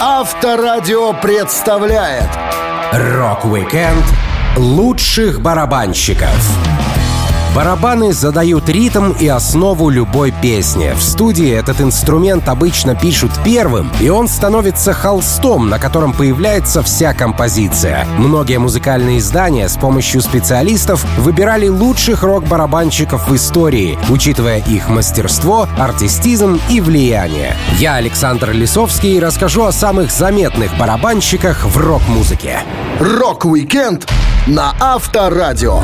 Авторадио представляет Rock-Weekend лучших барабанщиков. Барабаны задают ритм и основу любой песни. В студии этот инструмент обычно пишут первым, и он становится холстом, на котором появляется вся композиция. Многие музыкальные издания с помощью специалистов выбирали лучших рок-барабанщиков в истории, учитывая их мастерство, артистизм и влияние. Я, Александр Лисовский, расскажу о самых заметных барабанщиках в рок-музыке. Rock-Weekend на Авторадио.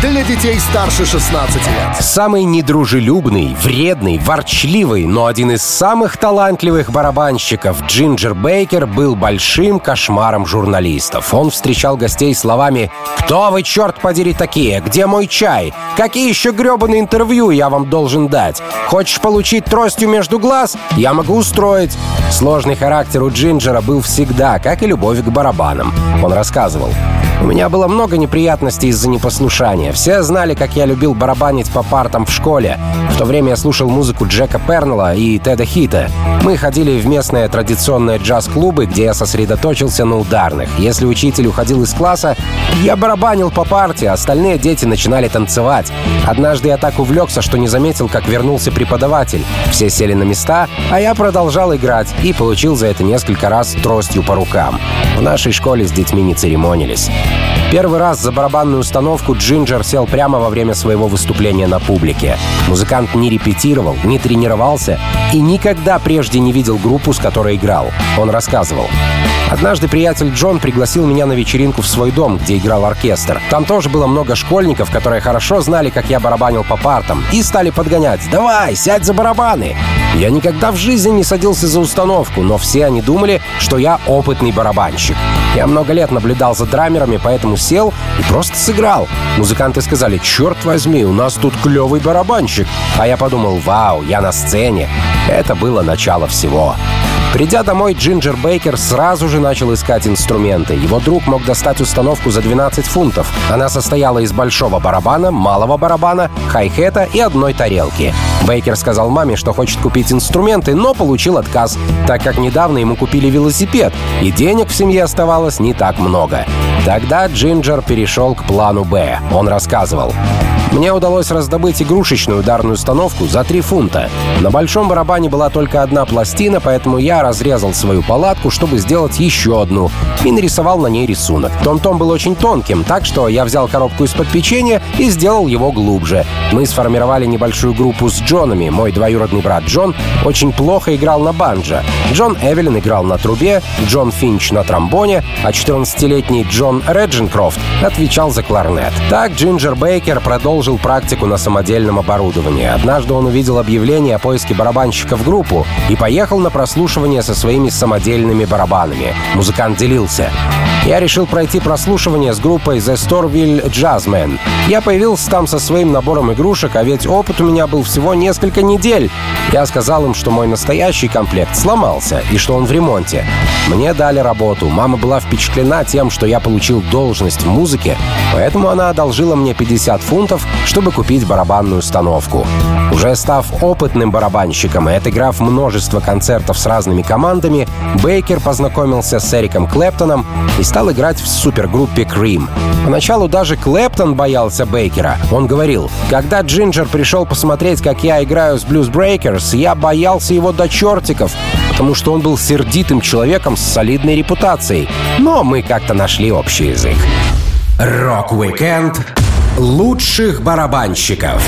Для детей старше 16 лет. Самый недружелюбный, вредный, ворчливый, но один из самых талантливых барабанщиков Джинджер Бейкер был большим кошмаром журналистов. Он встречал гостей словами «Кто вы, черт подери, такие? Где мой чай? Какие еще гребаные интервью я вам должен дать? Хочешь получить тростью между глаз? Я могу устроить». Сложный характер у Джинджера был всегда, как и любовь к барабанам. Он рассказывал. У меня было много неприятностей из-за непослушания. Все знали, как я любил барабанить по партам в школе. В то время я слушал музыку Джека Пернелла и Теда Хита. Мы ходили в местные традиционные джаз-клубы, где я сосредоточился на ударных. Если учитель уходил из класса, я барабанил по парте, а остальные дети начинали танцевать. Однажды я так увлекся, что не заметил, как вернулся преподаватель. Все сели на места, а я продолжал играть и получил за это несколько раз тростью по рукам. В нашей школе с детьми не церемонились. Bye. Первый раз за барабанную установку Джинджер сел прямо во время своего выступления на публике. Музыкант не репетировал, не тренировался и никогда прежде не видел группу, с которой играл. Он рассказывал. Однажды приятель Джон пригласил меня на вечеринку в свой дом, где играл оркестр. Там тоже было много школьников, которые хорошо знали, как я барабанил по партам, и стали подгонять «Давай, сядь за барабаны!» Я никогда в жизни не садился за установку, но все они думали, что я опытный барабанщик. Я много лет наблюдал за драмерами, поэтому сел и просто сыграл. Музыканты сказали, черт возьми, у нас тут клевый барабанщик. А я подумал, вау, я на сцене. Это было начало всего. Придя домой, Джинджер Бейкер сразу же начал искать инструменты. Его друг мог достать установку за 12 фунтов. Она состояла из большого барабана, малого барабана, хай-хета и одной тарелки. Бейкер сказал маме, что хочет купить инструменты, но получил отказ, так как недавно ему купили велосипед, и денег в семье оставалось не так много. Тогда Джинджер перешел к плану «Б». Он рассказывал. Мне удалось раздобыть игрушечную ударную установку за 3 фунта. На большом барабане была только одна пластина, поэтому я разрезал свою палатку, чтобы сделать еще одну, и нарисовал на ней рисунок. Том-том был очень тонким, так что я взял коробку из-под печенья и сделал его глубже. Мы сформировали небольшую группу с Джонами. Мой двоюродный брат Джон очень плохо играл на банджо. Джон Эвелин играл на трубе, Джон Финч на тромбоне, а 14-летний Джон Реджинкрофт отвечал за кларнет. Так Джинджер Бейкер продолжил практику на самодельном оборудовании. Однажды он увидел объявление о поиске барабанщика в группу и поехал на прослушивание со своими самодельными барабанами. Музыкант делился. Я решил пройти прослушивание с группой The Storville Jazzmen. Я появился там со своим набором игрушек, а ведь опыт у меня был всего несколько недель. Я сказал им, что мой настоящий комплект сломался и что он в ремонте. Мне дали работу. Мама была впечатлена тем, что я получил должность в музыке, поэтому она одолжила мне 50 фунтов, чтобы купить барабанную установку. Уже став опытным барабанщиком и отыграв множество концертов с разными командами, Бейкер познакомился с Эриком Клэптоном и стал играть в супергруппе Cream. Поначалу даже Клэптон боялся Бейкера. Он говорил, когда Джинджер пришел посмотреть, как я играю с Blues Breakers, я боялся его до чертиков, потому что он был сердитым человеком с солидной репутацией. Но мы как-то нашли общий язык. Rock-Weekend лучших барабанщиков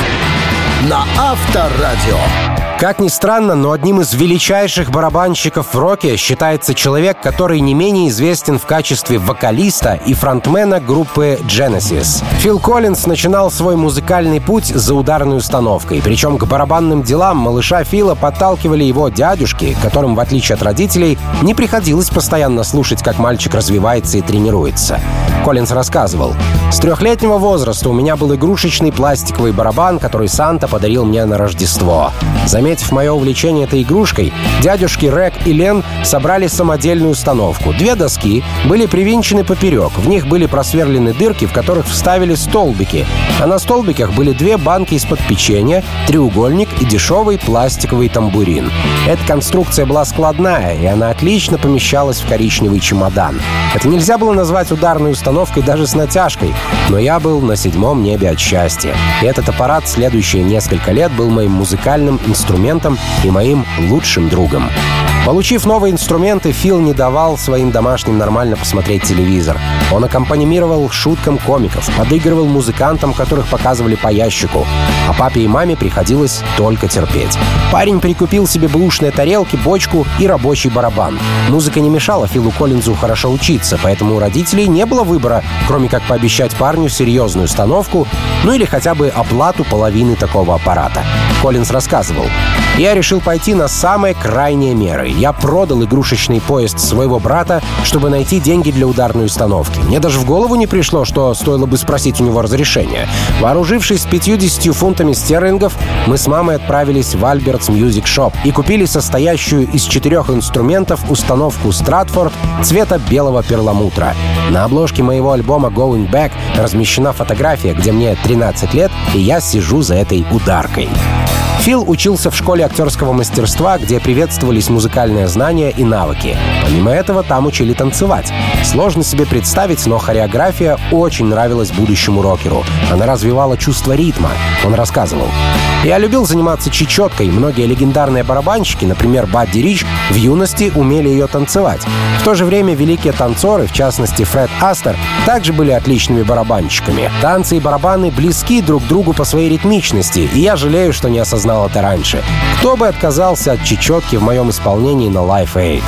на Авторадио. Как ни странно, но одним из величайших барабанщиков в роке считается человек, который не менее известен в качестве вокалиста и фронтмена группы Genesis. Фил Коллинз начинал свой музыкальный путь за ударной установкой, причем к барабанным делам малыша Фила подталкивали его дядюшки, которым, в отличие от родителей, не приходилось постоянно слушать, как мальчик развивается и тренируется. Коллинз рассказывал, С трехлетнего возраста у меня был игрушечный пластиковый барабан, который Санта подарил мне на Рождество. Заметив мое увлечение этой игрушкой, дядюшки Рек и Лен собрали самодельную установку. Две доски были привинчены поперек. В них были просверлены дырки, в которых вставили столбики. А на столбиках были две банки из-под печенья, треугольник и дешевый пластиковый тамбурин. Эта конструкция была складная, и она отлично помещалась в коричневый чемодан. Это нельзя было назвать ударной установкой даже с натяжкой, но я был на седьмом небе от счастья. И этот аппарат следующие несколько лет был моим музыкальным инструментом и моим лучшим другом. Получив новые инструменты, Фил не давал своим домашним нормально посмотреть телевизор. Он аккомпанимировал шуткам комиков, подыгрывал музыкантам, которых показывали по ящику. А папе и маме приходилось только терпеть. Парень прикупил себе бэушные тарелки, бочку и рабочий барабан. Музыка не мешала Филу Коллинзу хорошо учиться, поэтому у родителей не было выбора, кроме как пообещать парню серьезную установку, ну или хотя бы оплату половины такого аппарата. Коллинз рассказывал. «Я решил пойти на самые крайние меры. Я продал игрушечный поезд своего брата, чтобы найти деньги для ударной установки. Мне даже в голову не пришло, что стоило бы спросить у него разрешения. Вооружившись 50 фунтами стерлингов, мы с мамой отправились в Альбертс Music Shop и купили состоящую из четырех инструментов установку Стратфорд цвета белого перламутра. На обложке моего альбома Going Back размещена фотография, где мне 13 лет, и я сижу за этой ударкой. Фил учился в школе актерского мастерства, где приветствовались музыкальные знания и навыки. Помимо этого, там учили танцевать. Сложно себе представить, но хореография очень нравилась будущему рокеру. Она развивала чувство ритма. Он рассказывал. «Я любил заниматься чечеткой. Многие легендарные барабанщики, например, Бадди Рич, в юности умели ее танцевать. В то же время великие танцоры, в частности Фред Астер, также были отличными барабанщиками. Танцы и барабаны близки друг другу по своей ритмичности, и я жалею, что не осознал это раньше. Кто бы отказался от чечетки в моем исполнении на Life Aid?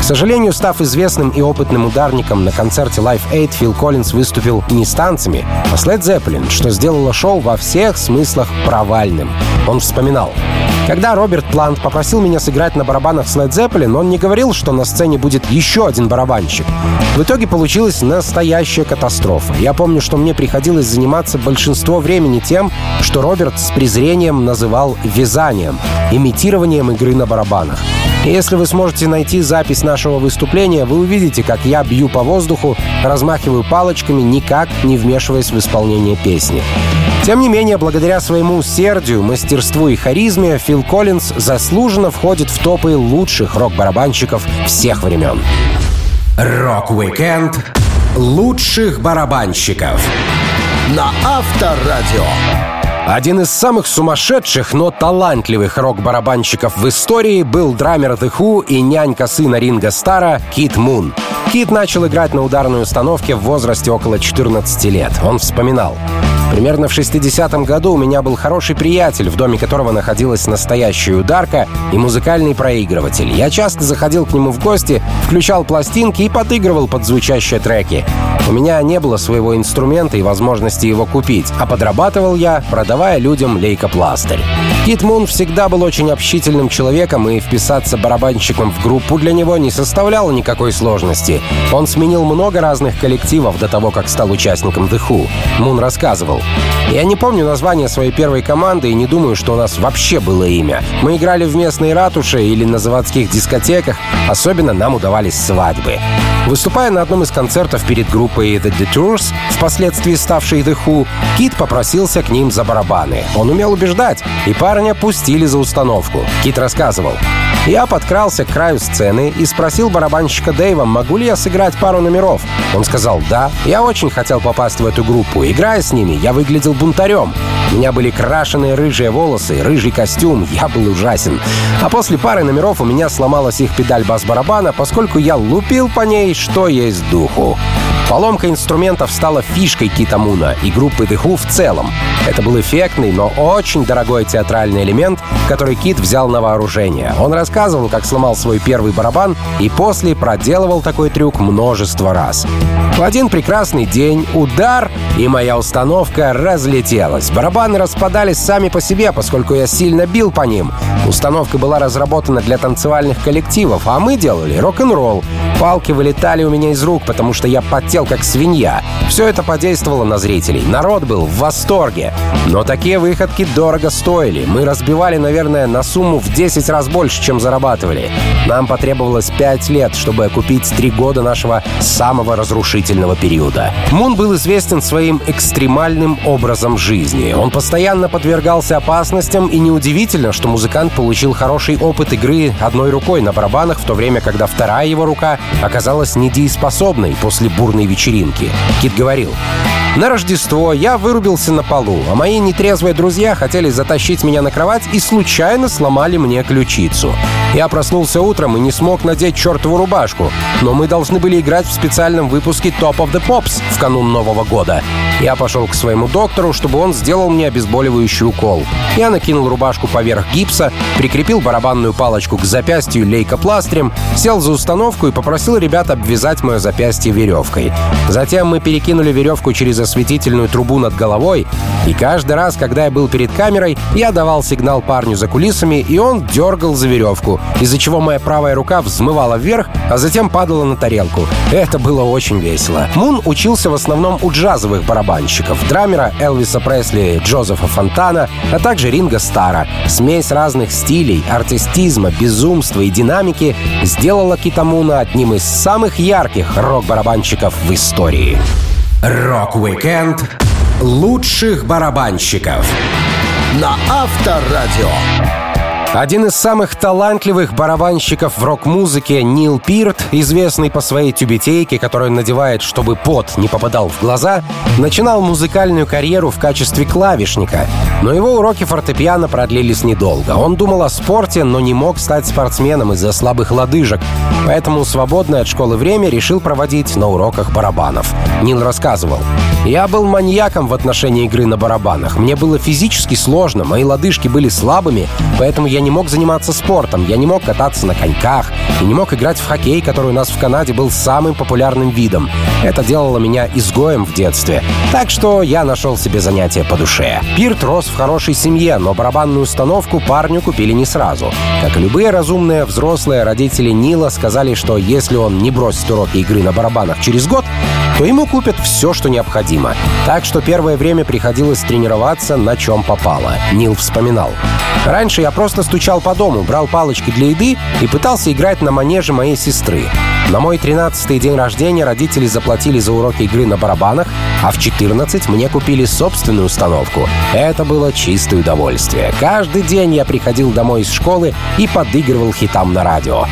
К сожалению, став известным и опытным ударником, на концерте Life Aid Фил Коллинз выступил не с танцами, а с Led Zeppelin, что сделало шоу во всех смыслах провальным. Он вспоминал. Когда Роберт Плант попросил меня сыграть на барабанах с Led Zeppelin, он не говорил, что на сцене будет еще один барабанщик. В итоге получилась настоящая катастрофа. Я помню, что мне приходилось заниматься большинство времени тем, что Роберт с презрением называл вязанием, имитированием игры на барабанах. Если вы сможете найти запись нашего выступления, вы увидите, как я бью по воздуху, размахиваю палочками, никак не вмешиваясь в исполнение песни. Тем не менее, благодаря своему усердию, мастерству и харизме, Фил Коллинз заслуженно входит в топы лучших рок-барабанщиков всех времен. Rock-Weekend лучших барабанщиков на Авторадио. Один из самых сумасшедших, но талантливых рок-барабанщиков в истории был драмер The Who и нянька сына Ринга Стара Кит Мун. Кит начал играть на ударной установке в возрасте около 14 лет. Он вспоминал. Примерно в 60-м году у меня был хороший приятель, в доме которого находилась настоящая ударка и музыкальный проигрыватель. Я часто заходил к нему в гости, включал пластинки и подыгрывал под звучащие треки. У меня не было своего инструмента и возможности его купить, а подрабатывал я, продавая людям лейкопластырь. Кит Мун всегда был очень общительным человеком, и вписаться барабанщиком в группу для него не составляло никакой сложности. Он сменил много разных коллективов до того, как стал участником The Who. Мун рассказывал. «Я не помню название своей первой команды и не думаю, что у нас вообще было имя. Мы играли в местной ратуше или на заводских дискотеках, особенно нам удавались свадьбы. Выступая на одном из концертов перед группой The Detours, впоследствии ставшей The Who, Кит попросился к ним за барабаны. Он умел убеждать, и парня пустили за установку. Кит рассказывал. Я подкрался к краю сцены и спросил барабанщика Дэйва, могу ли я сыграть пару номеров. Он сказал «да». Я очень хотел попасть в эту группу. Играя с ними, я выглядел бунтарем. У меня были крашеные рыжие волосы, рыжий костюм, я был ужасен. А после пары номеров у меня сломалась их педаль бас-барабана, поскольку я лупил по ней, что есть духу. Поломка инструментов стала фишкой Кита Муна и группы The Who в целом. Это был эффектный, но очень дорогой театральный элемент, который Кит взял на вооружение. Он рассказывал, как сломал свой первый барабан и после проделывал такой трюк множество раз. В один прекрасный день удар, и моя установка разлетелась. Барабаны распадались сами по себе, поскольку я сильно бил по ним. Установка была разработана для танцевальных коллективов, а мы делали рок-н-ролл. Палки вылетали у меня из рук, потому что я потел свистел как свинья. Все это подействовало на зрителей. Народ был в восторге. Но такие выходки дорого стоили. Мы разбивали, наверное, на сумму в 10 раз больше, чем зарабатывали. Нам потребовалось 5 лет, чтобы окупить 3 года нашего самого разрушительного периода. Мун был известен своим экстремальным образом жизни. Он постоянно подвергался опасностям, и неудивительно, что музыкант получил хороший опыт игры одной рукой на барабанах, в то время, когда вторая его рука оказалась недееспособной после бурной вечеринки. Кит говорил, на Рождество я вырубился на полу, а мои нетрезвые друзья хотели затащить меня на кровать и случайно сломали мне ключицу. Я проснулся утром и не смог надеть чертову рубашку, но мы должны были играть в специальном выпуске Top of the Pops в канун Нового года. Я пошел к своему доктору, чтобы он сделал мне обезболивающий укол. Я накинул рубашку поверх гипса, прикрепил барабанную палочку к запястью лейкопластырем, сел за установку и попросил ребят обвязать мое запястье веревкой. Затем мы перекинули веревку через осветительную трубу над головой, и каждый раз, когда я был перед камерой, я давал сигнал парню за кулисами, и он дергал за веревку, из-за чего моя правая рука взмывала вверх, а затем падала на тарелку. Это было очень весело. Мун учился в основном у джазовых барабанщиков, драмера Элвиса Пресли, Джозефа Фонтана, а также Ринга Стара. Смесь разных стилей, артистизма, безумства и динамики сделала Кита Муна одним из самых ярких рок-барабанщиков в истории. Rock-Weekend лучших барабанщиков на Авторадио. Один из самых талантливых барабанщиков в рок-музыке Нил Пирт, известный по своей тюбетейке, которую надевает, чтобы пот не попадал в глаза, начинал музыкальную карьеру в качестве клавишника. Но его уроки фортепиано продлились недолго. Он думал о спорте, но не мог стать спортсменом из-за слабых лодыжек. Поэтому свободное от школы время решил проводить на уроках барабанов. Нил рассказывал. «Я был маньяком в отношении игры на барабанах. Мне было физически сложно, мои лодыжки были слабыми, поэтому я не мог заниматься спортом, я не мог кататься на коньках и не мог играть в хоккей, который у нас в Канаде был самым популярным видом. Это делало меня изгоем в детстве. Так что я нашел себе занятие по душе. Пирт рос в хорошей семье, но барабанную установку парню купили не сразу. Как и любые разумные взрослые, родители Нила сказали, что если он не бросит уроки игры на барабанах через год, то ему купят все, что необходимо. Так что первое время приходилось тренироваться на чем попало. Нил вспоминал. Раньше я просто стучал по дому, брал палочки для еды и пытался играть на манеже моей сестры. На мой 13-й день рождения родители заплатили за уроки игры на барабанах, а в 14 мне купили собственную установку. Это было чистое удовольствие. Каждый день я приходил домой из школы и подыгрывал хитам на радио.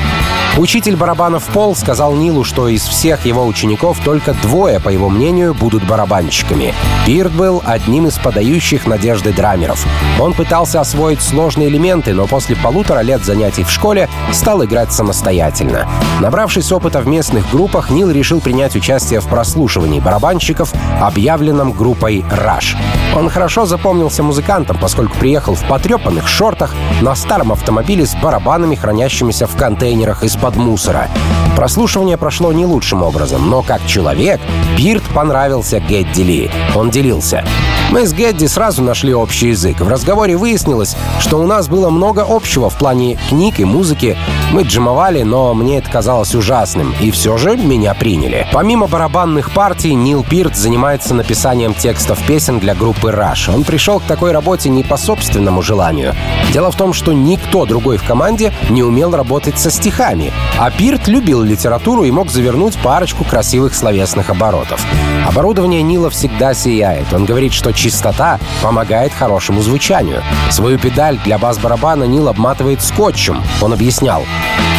Учитель барабанов Пол сказал Нилу, что из всех его учеников только двое, по его мнению, будут барабанщиками. Пирт был одним из подающих надежды драмеров. Он пытался освоить сложные элементы, но после полутора лет занятий в школе стал играть самостоятельно. Набравшись опыта в местных группах, Нил решил принять участие в прослушивании барабанщиков, объявленном группой «Раш». Он хорошо запомнился музыкантом, поскольку приехал в потрепанных шортах на старом автомобиле с барабанами, хранящимися в контейнерах из-под из-под мусора. Прослушивание прошло не лучшим образом, но как человек Пирт понравился Гэдди Ли. Он делился. Мы с Гэдди сразу нашли общий язык. В разговоре выяснилось, что у нас было много общего в плане книг и музыки. Мы джимовали, но мне это казалось ужасным. И все же меня приняли. Помимо барабанных партий, Нил Пирт занимается написанием текстов песен для группы Rush. Он пришел к такой работе не по собственному желанию. Дело в том, что никто другой в команде не умел работать со стихами. А Пирт любил литературу и мог завернуть парочку красивых словесных оборотов. Оборудование Нила всегда сияет. Он говорит, что чистота помогает хорошему звучанию. Свою педаль для бас-барабана Нил обматывает скотчем. Он объяснял.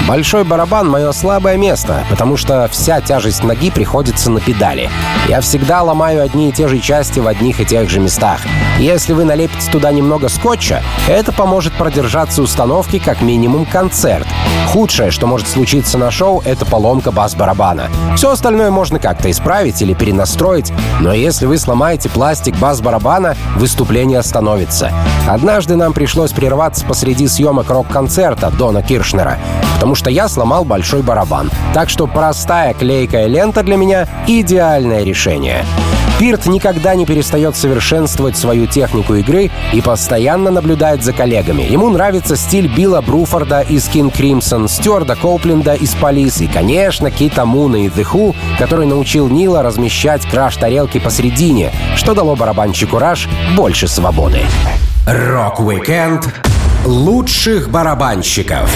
Большой барабан — мое слабое место, потому что вся тяжесть ноги приходится на педали. Я всегда ломаю одни и те же части в одних и тех же местах. Если вы налепите туда немного скотча, это поможет продержаться установки как минимум концерт. Худшее, что может случиться на шоу, это поломка бас-барабана. Все остальное можно как-то исправить или перенастроить, но если вы сломаете пластик бас-барабана, выступление остановится. Однажды нам пришлось прерваться посреди съемок рок-концерта Дона Киршнера, потому что я сломал большой барабан. Так что простая клейкая лента для меня — идеальное решение. Пирт никогда не перестает совершенствовать свою технику игры и постоянно наблюдает за коллегами. Ему нравится стиль Билла Бруфорда из King Crimson, Стюарта Коупленда из Police и, конечно, Кита Муна из The Who, который научил Нила размещать краш-тарелки посередине, что дало барабанщику Rush больше свободы. Rock-Weekend лучших барабанщиков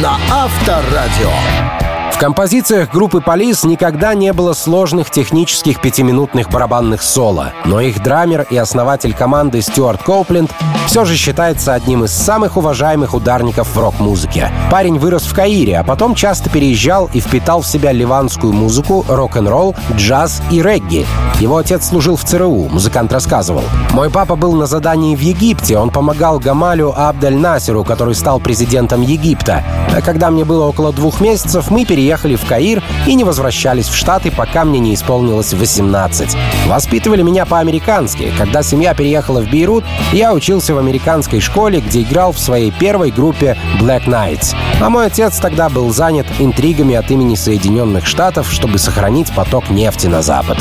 на Авторадио. В композициях группы Полис никогда не было сложных технических пятиминутных барабанных соло, но их драмер и основатель команды Стюарт Коупленд все же считается одним из самых уважаемых ударников в рок-музыке. Парень вырос в Каире, а потом часто переезжал и впитал в себя ливанскую музыку, рок-н-ролл, джаз и регги. Его отец служил в ЦРУ, музыкант рассказывал. «Мой папа был на задании в Египте, он помогал Гамалю Абдель Насеру, который стал президентом Египта. А когда мне было около двух месяцев, мы переехали переехали в Каир и не возвращались в Штаты, пока мне не исполнилось 18. Воспитывали меня по-американски. Когда семья переехала в Бейрут, я учился в американской школе, где играл в своей первой группе Black Knights. А мой отец тогда был занят интригами от имени Соединенных Штатов, чтобы сохранить поток нефти на Запад.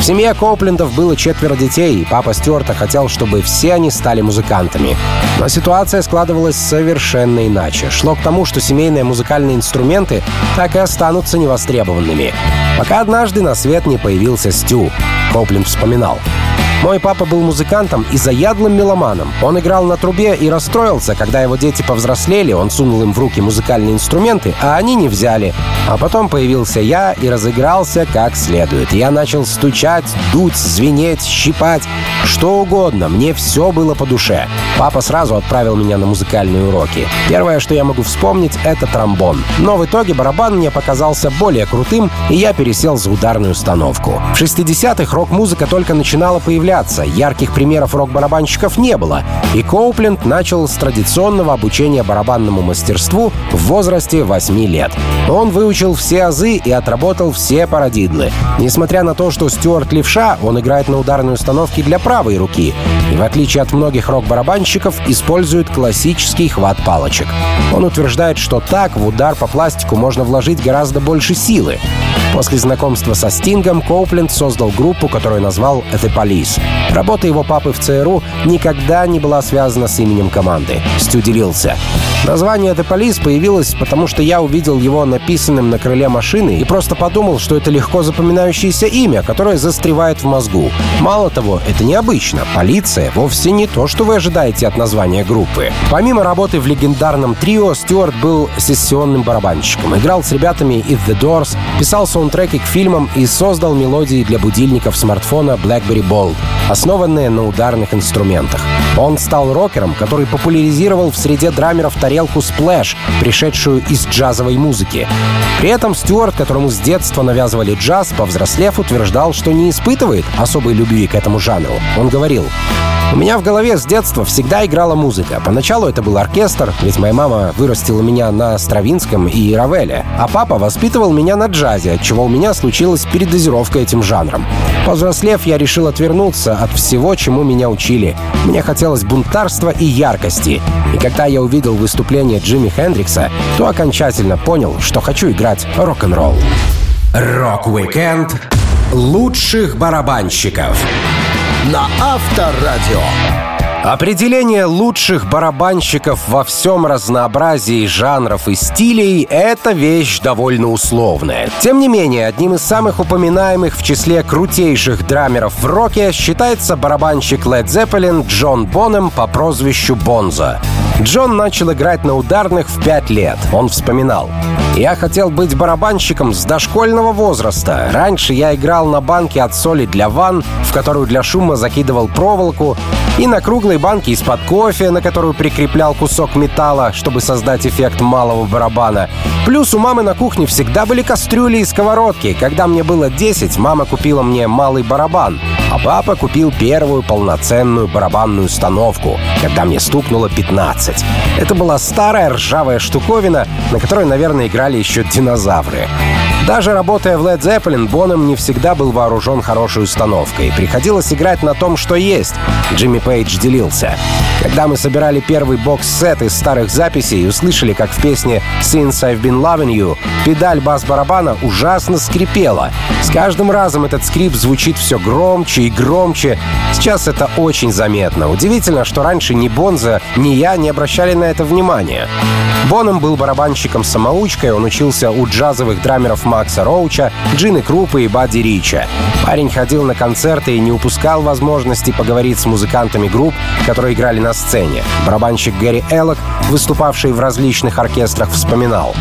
В семье Коплендов было четверо детей, и папа Стюарта хотел, чтобы все они стали музыкантами. Но ситуация складывалась совершенно иначе. Шло к тому, что семейные музыкальные инструменты так и останутся невостребованными. Пока однажды на свет не появился Стю. Коплин вспоминал. Мой папа был музыкантом и заядлым меломаном. Он играл на трубе и расстроился, когда его дети повзрослели, он сунул им в руки музыкальные инструменты, а они не взяли. А потом появился я и разыгрался как следует. Я начал стучать, дуть, звенеть, щипать, что угодно. Мне все было по душе. Папа сразу отправил меня на музыкальные уроки. Первое, что я могу вспомнить, это тромбон. Но в итоге барабан мне показался более крутым, и я пересел за ударную установку. В 60-х рок-музыка только начинала появляться появляться. Ярких примеров рок-барабанщиков не было. И Коупленд начал с традиционного обучения барабанному мастерству в возрасте 8 лет. Он выучил все азы и отработал все парадидлы. Несмотря на то, что Стюарт левша, он играет на ударной установке для правой руки. И в отличие от многих рок-барабанщиков, использует классический хват палочек. Он утверждает, что так в удар по пластику можно вложить гораздо больше силы. После знакомства со Стингом Коупленд создал группу, которую назвал «The Police». Работа его папы в ЦРУ никогда не была связана с именем команды. Стю делился. Название «The Police» появилось, потому что я увидел его написанным на крыле машины и просто подумал, что это легко запоминающееся имя, которое застревает в мозгу. Мало того, это необычно. Полиция вовсе не то, что вы ожидаете от названия группы. Помимо работы в легендарном трио, Стюарт был сессионным барабанщиком. Играл с ребятами из The Doors, писал саундтреки к фильмам и создал мелодии для будильников смартфона BlackBerry Bold основанные на ударных инструментах. Он стал рокером, который популяризировал в среде драмеров тарелку сплэш, пришедшую из джазовой музыки. При этом Стюарт, которому с детства навязывали джаз, повзрослев, утверждал, что не испытывает особой любви к этому жанру. Он говорил, у меня в голове с детства всегда играла музыка. Поначалу это был оркестр, ведь моя мама вырастила меня на Стравинском и Равеле, а папа воспитывал меня на джазе, от чего у меня случилась передозировка этим жанром. Повзрослев, я решил отвернуться от всего, чему меня учили. Мне хотелось бунтарства и яркости. И когда я увидел выступление Джимми Хендрикса, то окончательно понял, что хочу играть рок-н-ролл. Рок-викенд лучших барабанщиков на Авторадио. Определение лучших барабанщиков во всем разнообразии жанров и стилей — это вещь довольно условная. Тем не менее, одним из самых упоминаемых в числе крутейших драмеров в роке считается барабанщик Led Zeppelin Джон Бонем по прозвищу Бонза. Джон начал играть на ударных в пять лет. Он вспоминал. «Я хотел быть барабанщиком с дошкольного возраста. Раньше я играл на банке от соли для ванн, в которую для шума закидывал проволоку, и на круглой банке из-под кофе, на которую прикреплял кусок металла, чтобы создать эффект малого барабана. Плюс у мамы на кухне всегда были кастрюли и сковородки. Когда мне было 10, мама купила мне малый барабан. А папа купил первую полноценную барабанную установку, когда мне стукнуло 15. Это была старая ржавая штуковина, на которой, наверное, играли еще динозавры. Даже работая в Led Zeppelin, Боном не всегда был вооружен хорошей установкой. Приходилось играть на том, что есть. Джимми Пейдж делился. Когда мы собирали первый бокс-сет из старых записей и услышали, как в песне «Since I've Been Loving You» педаль бас-барабана ужасно скрипела. С каждым разом этот скрип звучит все громче и громче. Сейчас это очень заметно. Удивительно, что раньше ни Бонза, ни я не обращали на это внимания. Боном был барабанщиком-самоучкой, он учился у джазовых драмеров Макса Роуча, Джины Крупы и Бадди Рича. Парень ходил на концерты и не упускал возможности поговорить с музыкантами групп, которые играли на сцене. Барабанщик Гэри Эллок, выступавший в различных оркестрах, вспоминал.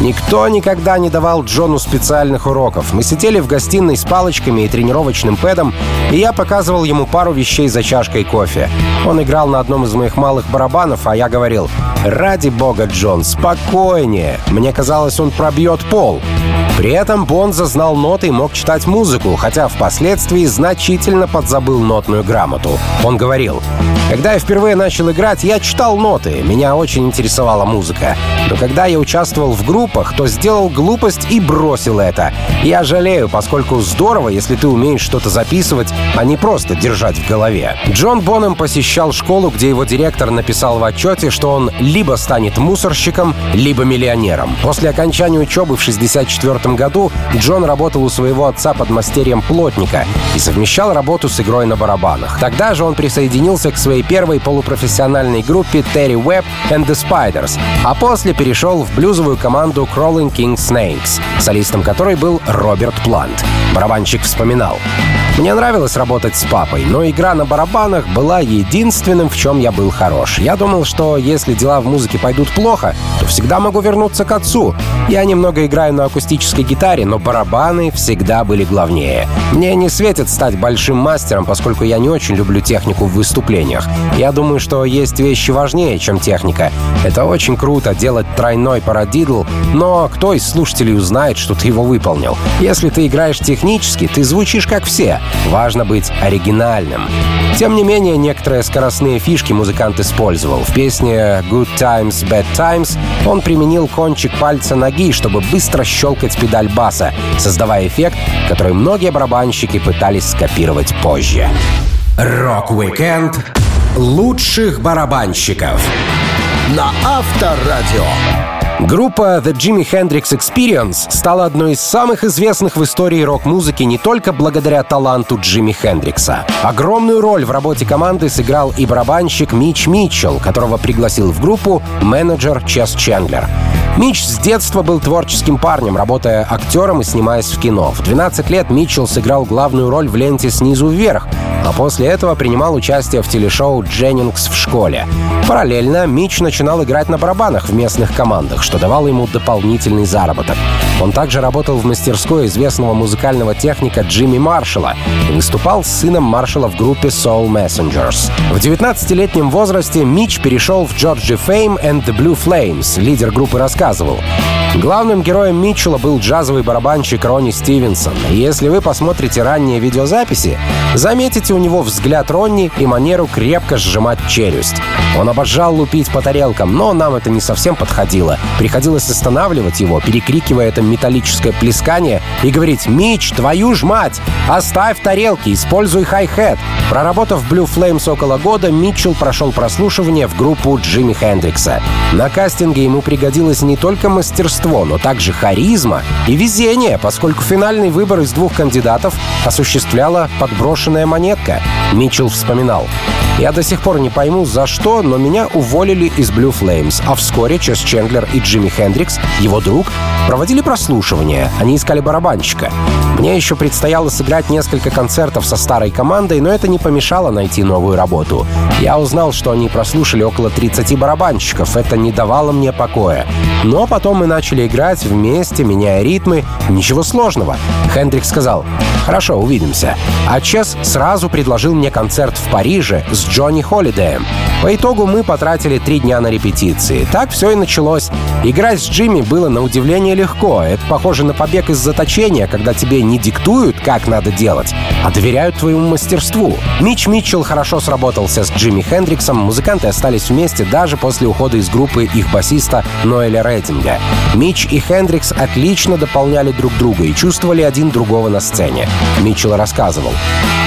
Никто никогда не давал Джону специальных уроков. Мы сидели в гостиной с палочками и тренировочным пэдом, и я показывал ему пару вещей за чашкой кофе. Он играл на одном из моих малых барабанов, а я говорил, «Ради бога, Джон, спокойнее!» Мне казалось, он пробьет пол. При этом Бонза знал ноты и мог читать музыку, хотя впоследствии значительно подзабыл нотную грамоту. Он говорил, «Когда я впервые начал играть, я читал ноты, меня очень интересовала музыка. Но когда я участвовал в группах, то сделал глупость и бросил это. Я жалею, поскольку здорово, если ты умеешь что-то записывать, а не просто держать в голове». Джон Бонем посещал школу, где его директор написал в отчете, что он либо станет мусорщиком, либо миллионером. После окончания учебы в 64 году Джон работал у своего отца под мастерьем плотника и совмещал работу с игрой на барабанах. Тогда же он присоединился к своей первой полупрофессиональной группе Terry Webb and the Spiders, а после перешел в блюзовую команду Crawling King Snakes, солистом которой был Роберт Плант. Барабанщик вспоминал. Мне нравилось работать с папой, но игра на барабанах была единственным, в чем я был хорош. Я думал, что если дела в музыке пойдут плохо, то всегда могу вернуться к отцу. Я немного играю на акустической гитаре, но барабаны всегда были главнее. Мне не светит стать большим мастером, поскольку я не очень люблю технику в выступлениях. Я думаю, что есть вещи важнее, чем техника. Это очень круто делать тройной парадидл, но кто из слушателей узнает, что ты его выполнил? Если ты играешь технически, ты звучишь как все. Важно быть оригинальным. Тем не менее, некоторые скоростные фишки музыкант использовал. В песне «Good Times, Bad Times» он применил кончик пальца ноги, чтобы быстро щелкать педаль баса, создавая эффект, который многие барабанщики пытались скопировать позже. Рок-викенд лучших барабанщиков на Авторадио. Группа The Jimi Hendrix Experience стала одной из самых известных в истории рок-музыки не только благодаря таланту Джимми Хендрикса. Огромную роль в работе команды сыграл и барабанщик Мич Митчелл, которого пригласил в группу менеджер Чес Чендлер. Мич с детства был творческим парнем, работая актером и снимаясь в кино. В 12 лет Митчелл сыграл главную роль в ленте «Снизу вверх», а после этого принимал участие в телешоу «Дженнингс в школе». Параллельно Мич начинал играть на барабанах в местных командах, что давало ему дополнительный заработок. Он также работал в мастерской известного музыкального техника Джимми Маршалла и выступал с сыном Маршалла в группе Soul Messengers. В 19-летнем возрасте Мич перешел в Georgia Fame and the Blue Flames, лидер группы рассказывал. Главным героем Митчелла был джазовый барабанщик Ронни Стивенсон. Если вы посмотрите ранние видеозаписи, заметите у него взгляд Ронни и манеру крепко сжимать челюсть. Он обожал лупить по тарелкам, но нам это не совсем подходило. Приходилось останавливать его, перекрикивая это металлическое плескание и говорить «Мич, твою ж мать! Оставь тарелки, используй хай-хет!» Проработав Blue Flames около года, Митчелл прошел прослушивание в группу Джимми Хендрикса. На кастинге ему пригодилось не только мастерство, но также харизма и везение, поскольку финальный выбор из двух кандидатов осуществляла подброшенная монетка. Митчелл вспоминал. Я до сих пор не пойму, за что, но меня уволили из Blue Flames, а вскоре Чес Чендлер и Джимми Хендрикс, его друг, проводили прослушивание. Они искали барабанщика. Мне еще предстояло сыграть несколько концертов со старой командой, но это не помешало найти новую работу. Я узнал, что они прослушали около 30 барабанщиков. Это не давало мне покоя. Но потом мы начали играть вместе, меняя ритмы. Ничего сложного. Хендрикс сказал, «Хорошо, увидимся». А Чес сразу предложил мне концерт в Париже с Джонни Холидеем. По итогу мы потратили три дня на репетиции. Так все и началось. Играть с Джимми было на удивление легко. Это похоже на побег из заточения, когда тебе не диктуют, как надо делать, а доверяют твоему мастерству. Мич Митчелл хорошо сработался с Джимми Хендриксом, музыканты остались вместе даже после ухода из группы их басиста Ноэля Рейдинга. Мич и Хендрикс отлично дополняли друг друга и чувствовали один другого на сцене. Митчелл рассказывал.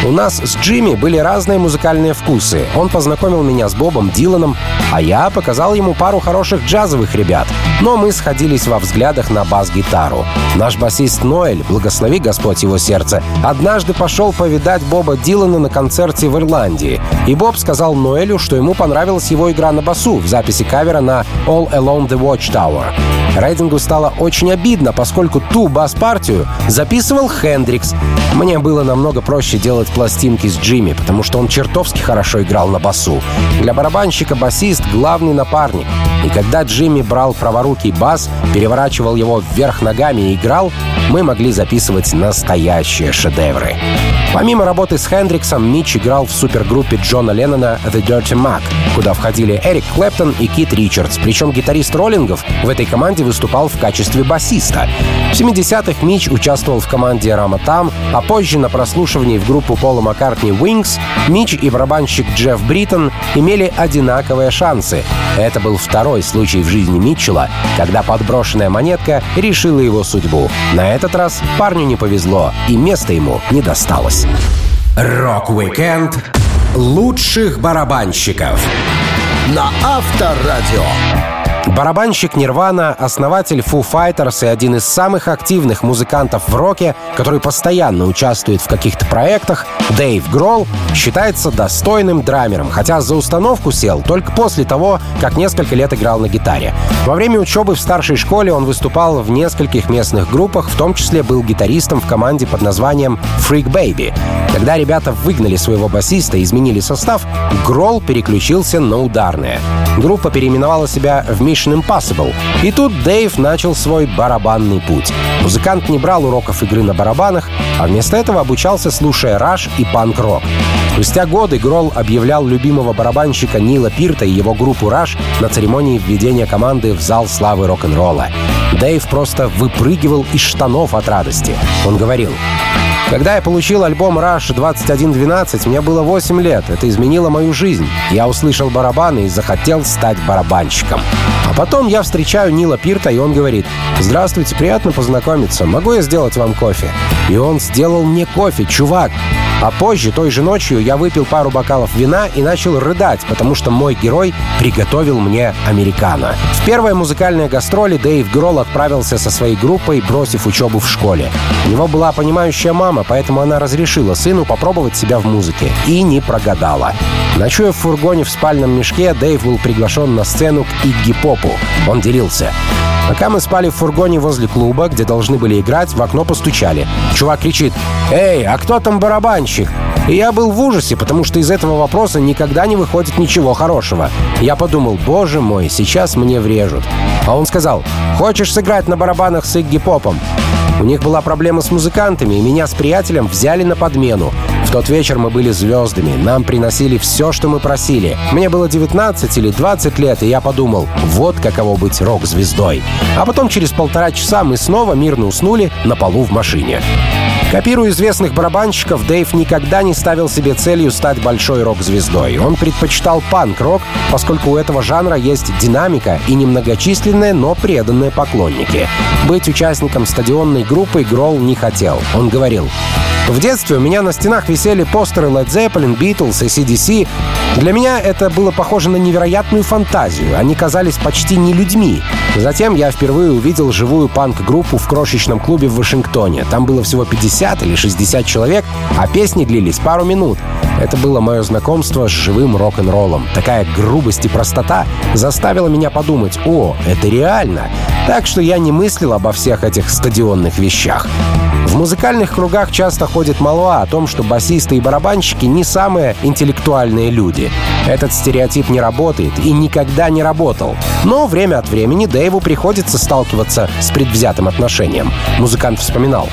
«У нас с Джимми были разные музыкальные вкусы. Он познакомил меня с Бобом Диланом, а я показал ему пару хороших джазовых ребят. Но мы сходились во взглядах на бас-гитару. Наш басист Ноэль, благослови Господь его сердце, однажды пошел повидать Боба Дилана на концерте в Ирландии. И Боб сказал Ноэлю, что ему понравилась его игра на басу в записи кавера на «All Along the Watchtower». Рейдингу стало очень обидно, поскольку ту бас-партию записывал Хендрикс. Мне было намного проще делать пластинки с Джимми, потому что он чертовски хорошо играл на басу. Для барабанщика басист — главный напарник. И когда Джимми брал праворукий бас, переворачивал его вверх ногами и играл, мы могли записывать настоящие шедевры. Помимо работы с Хендриксом, Митч играл в супергруппе Джона Леннона The Dirty Mac, куда входили Эрик Клэптон и Кит Ричардс. Причем гитарист Роллингов в этой команде выступал в качестве басиста. В 70-х Митч участвовал в команде Ramatam, а позже на прослушивании в группу Пола Маккартни Wings Митч и барабанщик Джефф Бриттон имели одинаковые шансы. Это был второй случай в жизни Митчелла, когда подброшенная монетка решила его судьбу. На этот раз парню не повезло, и места ему не досталось. Рок-викенд лучших барабанщиков на Авторадио. Барабанщик Нирвана, основатель Foo Fighters и один из самых активных музыкантов в роке, который постоянно участвует в каких-то проектах, Дэйв Гролл считается достойным драмером, хотя за установку сел только после того, как несколько лет играл на гитаре. Во время учебы в старшей школе он выступал в нескольких местных группах, в том числе был гитаристом в команде под названием Freak Baby. Когда ребята выгнали своего басиста и изменили состав, Гролл переключился на ударные. Группа переименовала себя в Mission Impossible. И тут Дэйв начал свой барабанный путь. Музыкант не брал уроков игры на барабанах, а вместо этого обучался, слушая раш и панк-рок. Спустя годы Гролл объявлял любимого барабанщика Нила Пирта и его группу «Раш» на церемонии введения команды в зал славы рок-н-ролла. Дэйв просто выпрыгивал из штанов от радости. Он говорил, когда я получил альбом Rush 2112, мне было 8 лет. Это изменило мою жизнь. Я услышал барабаны и захотел стать барабанщиком. А потом я встречаю Нила Пирта, и он говорит, «Здравствуйте, приятно познакомиться. Могу я сделать вам кофе?» И он сделал мне кофе, чувак. А позже, той же ночью, я выпил пару бокалов вина и начал рыдать, потому что мой герой приготовил мне американо. В первое музыкальное гастроли Дэйв Гролл отправился со своей группой, бросив учебу в школе. У него была понимающая мама, поэтому она разрешила сыну попробовать себя в музыке. И не прогадала. Ночуя в фургоне в спальном мешке, Дэйв был приглашен на сцену к Игги Попу. Он делился. Пока мы спали в фургоне возле клуба, где должны были играть, в окно постучали. Чувак кричит «Эй, а кто там барабанщик?» И я был в ужасе, потому что из этого вопроса никогда не выходит ничего хорошего. Я подумал, боже мой, сейчас мне врежут. А он сказал, хочешь сыграть на барабанах с Игги Попом? У них была проблема с музыкантами, и меня с приятелем взяли на подмену. В тот вечер мы были звездами, нам приносили все, что мы просили. Мне было 19 или 20 лет, и я подумал, вот каково быть рок-звездой. А потом через полтора часа мы снова мирно уснули на полу в машине. Копируя известных барабанщиков, Дэйв никогда не ставил себе целью стать большой рок-звездой. Он предпочитал панк-рок, поскольку у этого жанра есть динамика и немногочисленные, но преданные поклонники. Быть участником стадионной группы Гролл не хотел. Он говорил, в детстве у меня на стенах висели постеры Led Zeppelin, Beatles и CDC. Для меня это было похоже на невероятную фантазию. Они казались почти не людьми. Затем я впервые увидел живую панк-группу в крошечном клубе в Вашингтоне. Там было всего 50 или 60 человек, а песни длились пару минут. Это было мое знакомство с живым рок-н-роллом. Такая грубость и простота заставила меня подумать, о, это реально. Так что я не мыслил обо всех этих стадионных вещах. В музыкальных кругах часто ходит молва о том, что басисты и барабанщики не самые интеллектуальные люди. Этот стереотип не работает и никогда не работал. Но время от времени Дэйву приходится сталкиваться с предвзятым отношением. Музыкант вспоминал.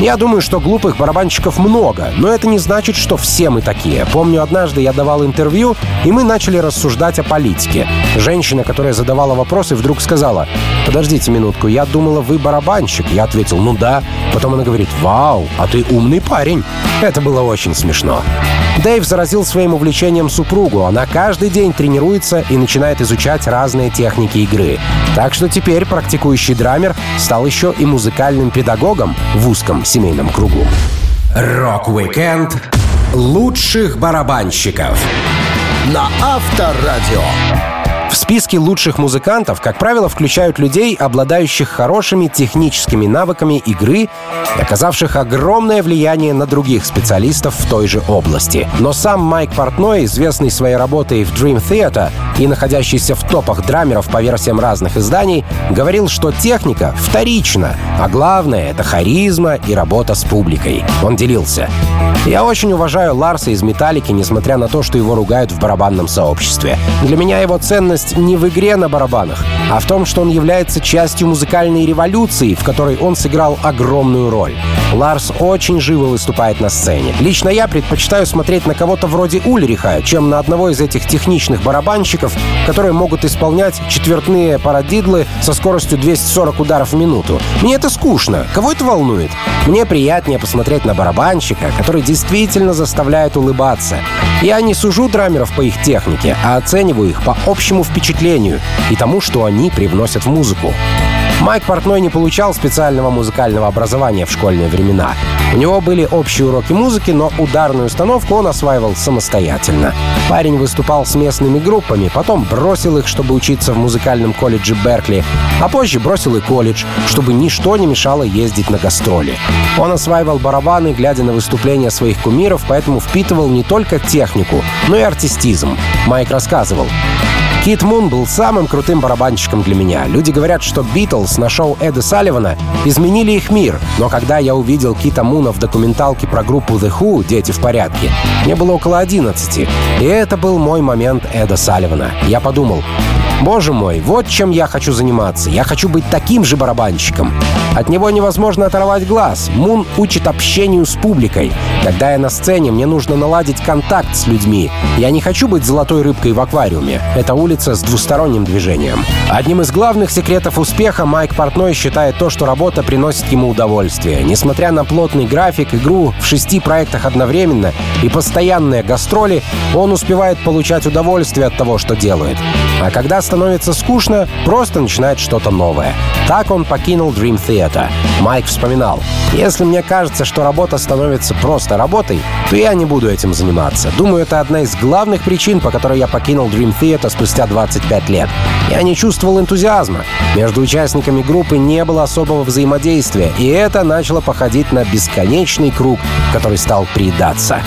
Я думаю, что глупых барабанщиков много, но это не значит, что все мы такие. Помню, однажды я давал интервью, и мы начали рассуждать о политике. Женщина, которая задавала вопросы, вдруг сказала, «Подождите минутку, я думала, вы барабанщик». Я ответил, «Ну да». Потом она говорит, «Вау, а ты умный парень». Это было очень смешно. Дэйв заразил своим увлечением супругу. Она каждый день тренируется и начинает изучать разные техники игры. Так что теперь практикующий драмер стал еще и музыкальным педагогом в узком семейном кругу. Рок-викенд лучших барабанщиков на Авторадио. В списке лучших музыкантов, как правило, включают людей, обладающих хорошими техническими навыками игры оказавших огромное влияние на других специалистов в той же области. Но сам Майк Портной, известный своей работой в Dream Theater и находящийся в топах драмеров по версиям разных изданий, говорил, что техника вторична, а главное — это харизма и работа с публикой. Он делился. «Я очень уважаю Ларса из «Металлики», несмотря на то, что его ругают в барабанном сообществе. Для меня его ценность не в игре на барабанах, а в том, что он является частью музыкальной революции, в которой он сыграл огромную роль. Ларс очень живо выступает на сцене. Лично я предпочитаю смотреть на кого-то вроде Ульриха, чем на одного из этих техничных барабанщиков, которые могут исполнять четвертные парадидлы со скоростью 240 ударов в минуту. Мне это скучно. Кого это волнует? Мне приятнее посмотреть на барабанщика, который действительно заставляет улыбаться. Я не сужу драмеров по их технике, а оцениваю их по общему впечатлению и тому, что они привносят в музыку. Майк Портной не получал специального музыкального образования в школьные времена. У него были общие уроки музыки, но ударную установку он осваивал самостоятельно. Парень выступал с местными группами, потом бросил их, чтобы учиться в музыкальном колледже Беркли, а позже бросил и колледж, чтобы ничто не мешало ездить на гастроли. Он осваивал барабаны, глядя на выступления своих кумиров, поэтому впитывал не только технику, но и артистизм. Майк рассказывал. Кит Мун был самым крутым барабанщиком для меня. Люди говорят, что Битлз на шоу Эда Салливана изменили их мир. Но когда я увидел Кита Муна в документалке про группу The Who «Дети в порядке», мне было около 11. И это был мой момент Эда Салливана. Я подумал, Боже мой, вот чем я хочу заниматься. Я хочу быть таким же барабанщиком. От него невозможно оторвать глаз. Мун учит общению с публикой. Когда я на сцене, мне нужно наладить контакт с людьми. Я не хочу быть золотой рыбкой в аквариуме. Это улица с двусторонним движением. Одним из главных секретов успеха Майк Портной считает то, что работа приносит ему удовольствие. Несмотря на плотный график, игру в шести проектах одновременно и постоянные гастроли, он успевает получать удовольствие от того, что делает. А когда становится скучно, просто начинает что-то новое. Так он покинул Dream Theater. Майк вспоминал, «Если мне кажется, что работа становится просто работой, то я не буду этим заниматься. Думаю, это одна из главных причин, по которой я покинул Dream Theater спустя 25 лет. Я не чувствовал энтузиазма. Между участниками группы не было особого взаимодействия, и это начало походить на бесконечный круг, который стал приедаться.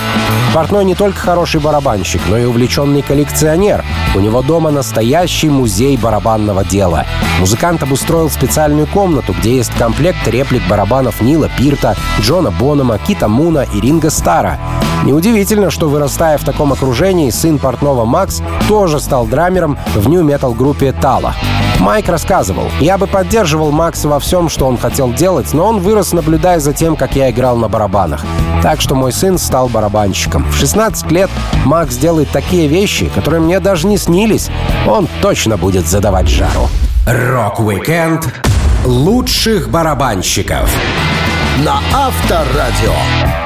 Портной не только хороший барабанщик, но и увлеченный коллекционер. У него дома настоящий музей барабанного дела. Музыкант обустроил специальную комнату, где есть комплект реплик барабанов Нила Пирта, Джона Бонома, Кита Муна и Ринга Стара. Неудивительно, что вырастая в таком окружении, сын портного Макс тоже стал драмером в нью-метал группе Тала. Майк рассказывал, «Я бы поддерживал Макса во всем, что он хотел делать, но он вырос, наблюдая за тем, как я играл на барабанах. Так что мой сын стал барабанщиком. В 16 лет Макс делает такие вещи, которые мне даже не снились. Он точно будет задавать жару». Рок-викенд лучших барабанщиков на Авторадио.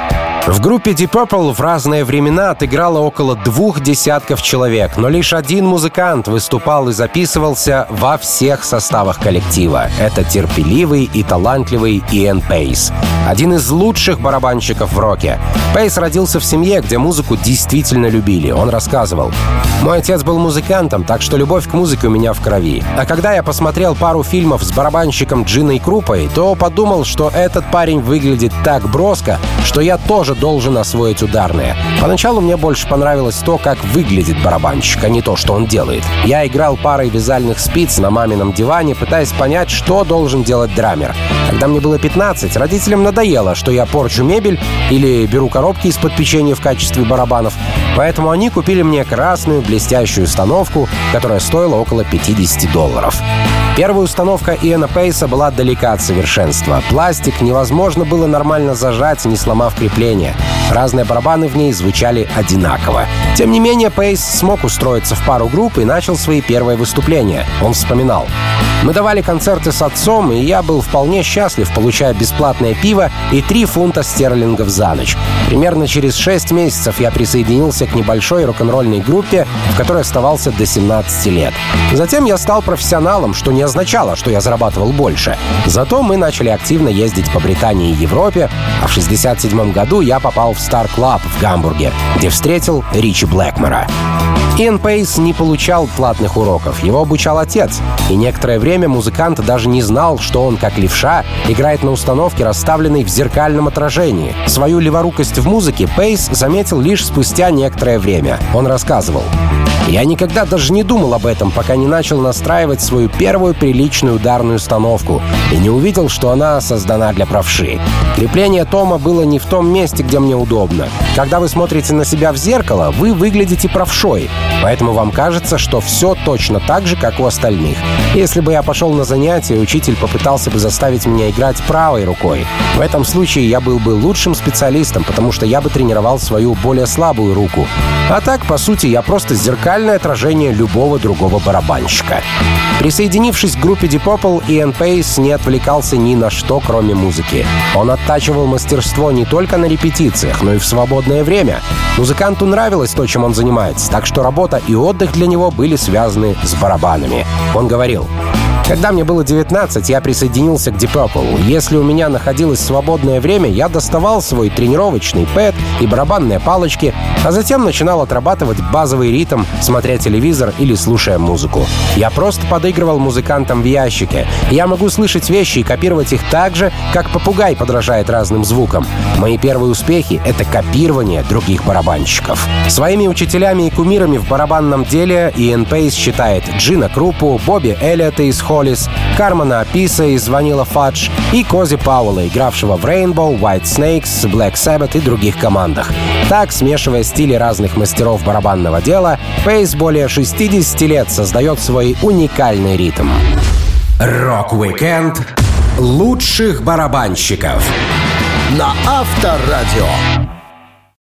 В группе Deep Purple в разные времена отыграло около двух десятков человек, но лишь один музыкант выступал и записывался во всех составах коллектива. Это терпеливый и талантливый Иэн Пейс. Один из лучших барабанщиков в роке. Пейс родился в семье, где музыку действительно любили. Он рассказывал. «Мой отец был музыкантом, так что любовь к музыке у меня в крови. А когда я посмотрел пару фильмов с барабанщиком Джиной Крупой, то подумал, что этот парень выглядит так броско, что я тоже должен освоить ударные. Поначалу мне больше понравилось то, как выглядит барабанщик, а не то, что он делает. Я играл парой вязальных спиц на мамином диване, пытаясь понять, что должен делать драмер. Когда мне было 15, родителям надоело, что я порчу мебель или беру коробки из-под печенья в качестве барабанов, поэтому они купили мне красную блестящую установку, которая стоила около 50 долларов. Первая установка Иэна Пейса была далека от совершенства. Пластик невозможно было нормально зажать, не сломав крепление. Разные барабаны в ней звучали одинаково. Тем не менее, Пейс смог устроиться в пару групп и начал свои первые выступления. Он вспоминал. Мы давали концерты с отцом, и я был вполне счастлив, получая бесплатное пиво и 3 фунта стерлингов за ночь. Примерно через 6 месяцев я присоединился к небольшой рок-н-ролльной группе, в которой оставался до 17 лет. Затем я стал профессионалом, что не означало, что я зарабатывал больше. Зато мы начали активно ездить по Британии и Европе, а в 67 году я попал в Star Club в Гамбурге, где встретил Ричи Блэкмора. Иэн Пейс не получал платных уроков, его обучал отец. И некоторое время музыкант даже не знал, что он, как левша, играет на установке, расставленной в зеркальном отражении. Свою леворукость в музыке Пейс заметил лишь спустя некоторое время. Он рассказывал. Я никогда даже не думал об этом, пока не начал настраивать свою первую приличную ударную установку и не увидел, что она создана для правши. Крепление тома было не в том месте, где мне удобно. Когда вы смотрите на себя в зеркало, вы выглядите правшой, поэтому вам кажется, что все точно так же, как у остальных. Если бы я пошел на занятия, учитель попытался бы заставить меня играть правой рукой. В этом случае я был бы лучшим специалистом, потому что я бы тренировал свою более слабую руку. А так, по сути, я просто зеркальное отражение любого другого барабанщика. Присоединившись к группе Deep Purple, Иэн Пейс не отвлекался ни на что, кроме музыки. Он оттачивал мастерство не только на репетициях, но и в свободное время. Музыканту нравилось то, чем он занимается, так что работа и отдых для него были связаны с барабанами. Он говорил, когда мне было 19, я присоединился к Deep Purple. Если у меня находилось свободное время, я доставал свой тренировочный пэт и барабанные палочки, а затем начинал отрабатывать базовый ритм, смотря телевизор или слушая музыку. Я просто подыгрывал музыкантам в ящике. Я могу слышать вещи и копировать их так же, как попугай подражает разным звукам. Мои первые успехи — это копирование других барабанщиков. Своими учителями и кумирами в барабанном деле Иэн Пейс считает Джина Крупу, Бобби Эллиота из Hollies, Кармайна Аписа из Vanilla Fudge и Кози Пауэлла, игравшего в Rainbow, Whitesnake, Black Sabbath и других командах. Так, смешивая стили разных мастеров барабанного дела, Пейс более 60 лет создает свой уникальный ритм. Рок-викенд лучших барабанщиков на Авторадио.